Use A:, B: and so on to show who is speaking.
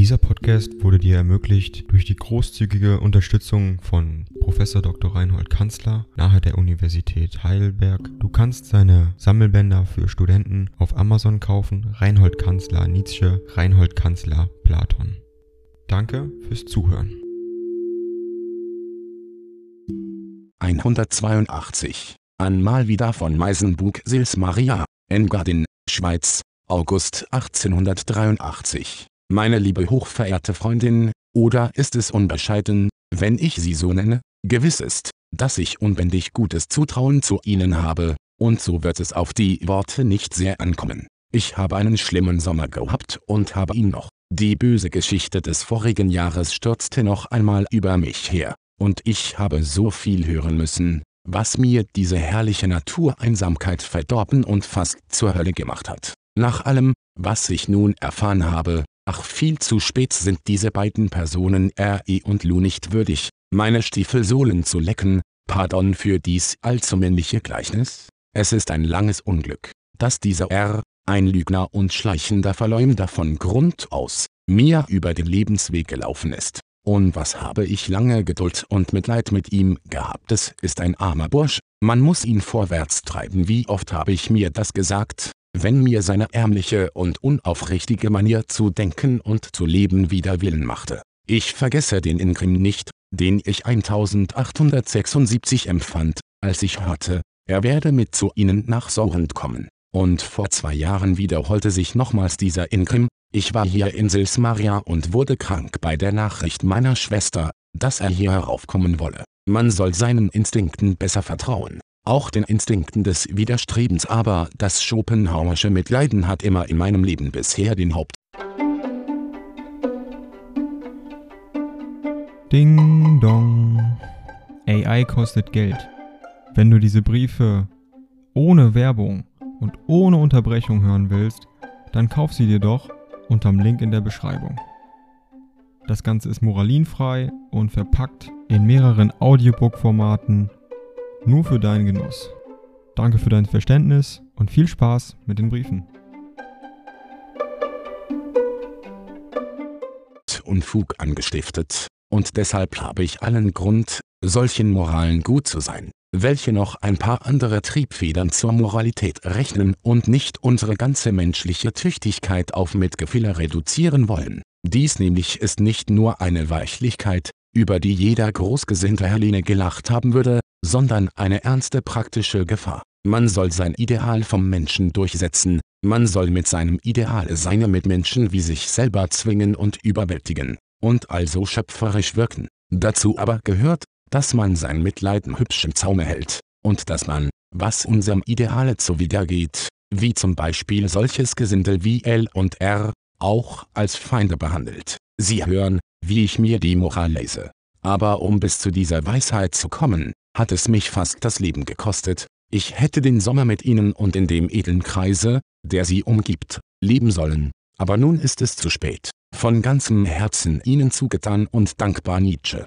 A: Dieser Podcast wurde dir ermöglicht durch die großzügige Unterstützung von Professor Dr. Reinhold Kanzler nahe der Universität Heidelberg. Du kannst seine Sammelbänder für Studenten auf Amazon kaufen. Reinhold Kanzler Nietzsche, Reinhold Kanzler Platon. Danke fürs Zuhören.
B: 182. An mal wieder von Meisenbug Sils Maria, Engadin, Schweiz, August 1883. Meine liebe hochverehrte Freundin, oder ist es unbescheiden, wenn ich Sie so nenne? Gewiss ist, dass ich unbändig gutes Zutrauen zu Ihnen habe, und so wird es auf die Worte nicht sehr ankommen. Ich habe einen schlimmen Sommer gehabt und habe ihn noch. Die böse Geschichte des vorigen Jahres stürzte noch einmal über mich her, und ich habe so viel hören müssen, was mir diese herrliche Natureinsamkeit verdorben und fast zur Hölle gemacht hat. Nach allem, was ich nun erfahren habe, Ach viel zu spät sind diese beiden Personen R.E. und Lu nicht würdig, meine Stiefelsohlen zu lecken, pardon für dies allzu männliche Gleichnis. Es ist ein langes Unglück, dass dieser R., ein Lügner und schleichender Verleumder von Grund aus, mir über den Lebensweg gelaufen ist. Und was habe ich lange Geduld und Mitleid mit ihm gehabt. Es ist ein armer Bursch, man muss ihn vorwärts treiben. Wie oft habe ich mir das gesagt, wenn mir seine ärmliche und unaufrichtige Manier zu denken und zu leben wider Willen machte. Ich vergesse den Ingrim nicht, den ich 1876 empfand, als ich hörte, er werde mit zu ihnen nach Sorrent kommen. Und vor zwei Jahren wiederholte sich nochmals dieser Ingrim, ich war hier in Silsmaria und wurde krank bei der Nachricht meiner Schwester, dass er hier heraufkommen wolle. Man soll seinen Instinkten besser vertrauen auch den Instinkten des Widerstrebens aber das Schopenhauersche Mitleiden hat immer in meinem Leben bisher den Haupt.
A: Ding dong. AI kostet Geld. Wenn du diese Briefe ohne Werbung und ohne Unterbrechung hören willst, dann kauf sie dir doch unterm Link in der Beschreibung. Das Ganze ist moralinfrei und verpackt in mehreren Audiobook-Formaten nur für deinen Genuss. Danke für dein Verständnis und viel Spaß mit den Briefen.
B: Unfug angestiftet, und deshalb habe ich allen Grund, solchen Moralen gut zu sein, welche noch ein paar andere Triebfedern zur Moralität rechnen und nicht unsere ganze menschliche Tüchtigkeit auf Mitgefühle reduzieren wollen. Dies nämlich ist nicht nur eine Weichlichkeit, über die jeder großgesinnte Herline gelacht haben würde, sondern eine ernste praktische Gefahr. Man soll sein Ideal vom Menschen durchsetzen, man soll mit seinem Ideal seine Mitmenschen wie sich selber zwingen und überwältigen, und also schöpferisch wirken. Dazu aber gehört, dass man sein Mitleiden hübsch im Zaume hält, und dass man, was unserem Ideale zuwidergeht, wie zum Beispiel solches Gesindel wie L und R, auch als Feinde behandelt. Sie hören, wie ich mir die Moral lese. Aber um bis zu dieser Weisheit zu kommen, hat es mich fast das Leben gekostet, ich hätte den Sommer mit ihnen und in dem edlen Kreise, der sie umgibt, leben sollen, aber nun ist es zu spät. Von ganzem Herzen Ihnen zugetan und dankbar Nietzsche.